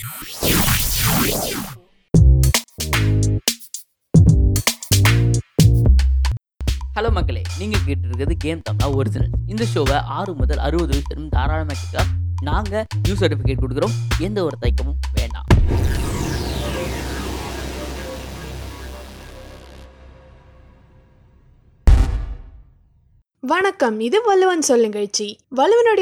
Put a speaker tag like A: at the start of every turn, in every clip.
A: Hello மக்களே. நீங்கள் கேட்டு இருக்கிறது கேம் தமிழா ஒரிஜினல் இந்த ஷோவை ஆறு முதல் அறுபது வயசு தாராளமாக கேட்க நாங்கள் நியூ சர்டிஃபிகேட் கொடுக்குறோம். எந்த ஒரு தயக்கமும் வேண்டாம்.
B: வணக்கம். இது வல்லுவன் சொல் நிகழ்ச்சி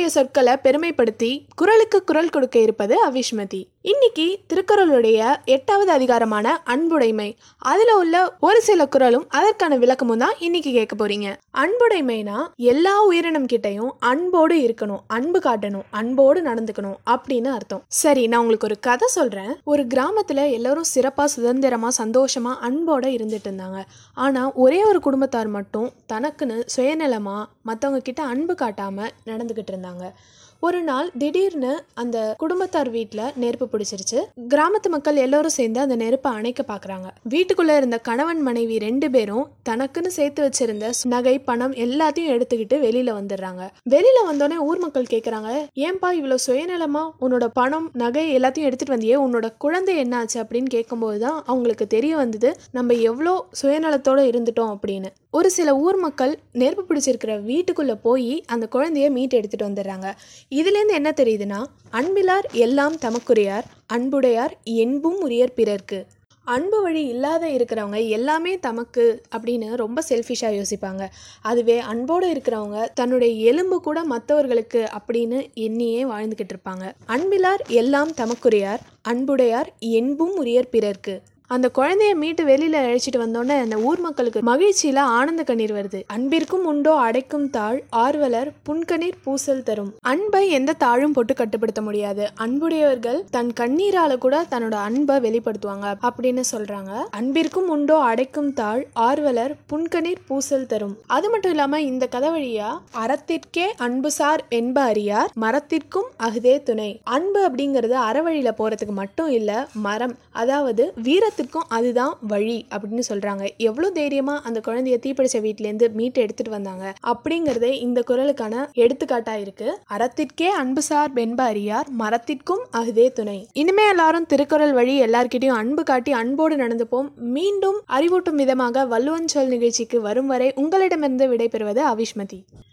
B: சொற்களை பெருமைப்படுத்தி குரலுக்கு குரல் கொடுக்க இருப்பது அவிஷ்மதி இன்னைக்கு திருக்குறளுடைய எட்டாவது அதிகாரமான அன்புடைமை. அதுல உள்ள ஒரு சில குரலும் அதற்கான விளக்கமும் தான் இன்னைக்கு கேட்க போறீங்க. அன்புடைமைனா எல்லா உயிரினம் கிட்டையும் அன்போடு இருக்கணும் அன்பு காட்டணும் அன்போடு நடந்துக்கணும் அப்படின்னு அர்த்தம். சரி நான் உங்களுக்கு ஒரு கதை சொல்றேன். ஒரு கிராமத்துல எல்லாரும் சிறப்பா சுதந்திரமா சந்தோஷமா அன்போட இருந்துட்டு இருந்தாங்க. ஆனா ஒரே ஒரு குடும்பத்தார் மட்டும் தனக்குன்னு சுயநலமா மற்றவங்க கிட்ட அன்பு காட்டாம நடந்துக்கிட்டு இருந்தாங்க. ஒரு நாள் திடீர்னு அந்த குடும்பத்தார் வீட்டில் நெருப்பு பிடிச்சிருச்சு. கிராமத்து மக்கள் எல்லாரும் சேர்ந்து அந்த நெருப்பை அணைக்க பார்க்குறாங்க வீட்டுக்குள்ளே இருந்த கணவன் மனைவி ரெண்டு பேரும் தனக்குன்னு சேர்த்து வச்சிருந்த நகை பணம் எல்லாத்தையும் எடுத்துக்கிட்டு வெளியில் வந்துடுறாங்க. வெளியில் வந்தோடனே ஊர் மக்கள் கேட்குறாங்க ஏன்பா இவ்வளோ சுயநலமா? உன்னோட பணம் நகை எல்லாத்தையும் எடுத்துகிட்டு வந்தியே உன்னோட குழந்தை என்னாச்சு? அப்படின்னு கேட்கும்போது தான் அவங்களுக்கு தெரிய வந்தது நம்ம எவ்வளோ சுயநலத்தோடு இருந்துட்டோம் அப்படின்னு. ஒரு சில ஊர் மக்கள் நெருப்பு பிடிச்சிருக்கிற வீட்டுக்குள்ளே போய் அந்த குழந்தைய மீட்டு எடுத்துகிட்டு வந்துடுறாங்க. இதுலேருந்து என்ன தெரியுதுன்னா அன்பிலார் எல்லாம் தமக்குரியார் அன்புடையார் என்பும் உரியர் பிறர்க்கு. அன்பு வழி இல்லாத இருக்கிறவங்க எல்லாமே தமக்கு அப்படின்னு ரொம்ப செல்ஃபிஷாக யோசிப்பாங்க. அதுவே அன்போடு இருக்கிறவங்க தன்னுடைய எலும்பு கூட மற்றவர்களுக்கு அப்படின்னு எண்ணியே வாழ்ந்துக்கிட்டு இருப்பாங்க. அன்பிலார் எல்லாம் தமக்குரியார் அன்புடையார் என்பும் உரியர் பிறர்க்கு. அந்த குழந்தைய மீட்டு வெளியில அழைச்சிட்டு வந்தோடனே அந்த ஊர் மக்களுக்கு மகிழ்ச்சியில ஆனந்த கண்ணீர் வருது. அன்பிற்கும் உண்டோ அடைக்கும் தாழ் ஆர்வலர் புன்கண்ணீர் பூசல் தரும். அன்பை எந்த தாழும் போட்டு கட்டுப்படுத்த முடியாது. அன்புடையவர்கள் தன் கண்ணீரால கூட தன்னோட அன்பை வெளிப்படுத்துவாங்க அப்படின்னு சொல்றாங்க. அன்பிற்கும் உண்டோ அடைக்கும் தாழ் ஆர்வலர் புன்கண்ணீர் பூசல் தரும். அது மட்டும் இல்லாம இந்த கதை வழியா அறத்திற்கே அன்புசார் என்ப அறியார் மரத்திற்கும் அகுதே துணை. அன்பு அப்படிங்கிறது அறவழியில போறதுக்கு மட்டும் இல்ல மரம் அதாவது எல்லாத்துக்கும் அதுதான் வழி அப்படின்னு சொல்றாங்க. எவ்வளவு தைரியமா அந்த குழந்தைய தீப்பிடிச்ச வீட்டிலேருந்து மீட்டு எடுத்துட்டு வந்தாங்க? அப்படிங்கறதே இந்த குரலுக்கான எடுத்துக்காட்டா இருக்கு. அறத்திற்கே அன்புசார் என்ப அறியார் மரத்திற்கும் அகுதே துணை. இனிமே எல்லாரும் திருக்குறள் வழி எல்லார்கிட்டையும் அன்பு காட்டி அன்போடு நடந்துப்போம். மீண்டும் அறிவூட்டும் விதமாக வள்ளுவன் சொல் நிகழ்ச்சிக்கு வரும் வரை உங்களிடமிருந்து விடைபெறுவது அவிஷ்மதி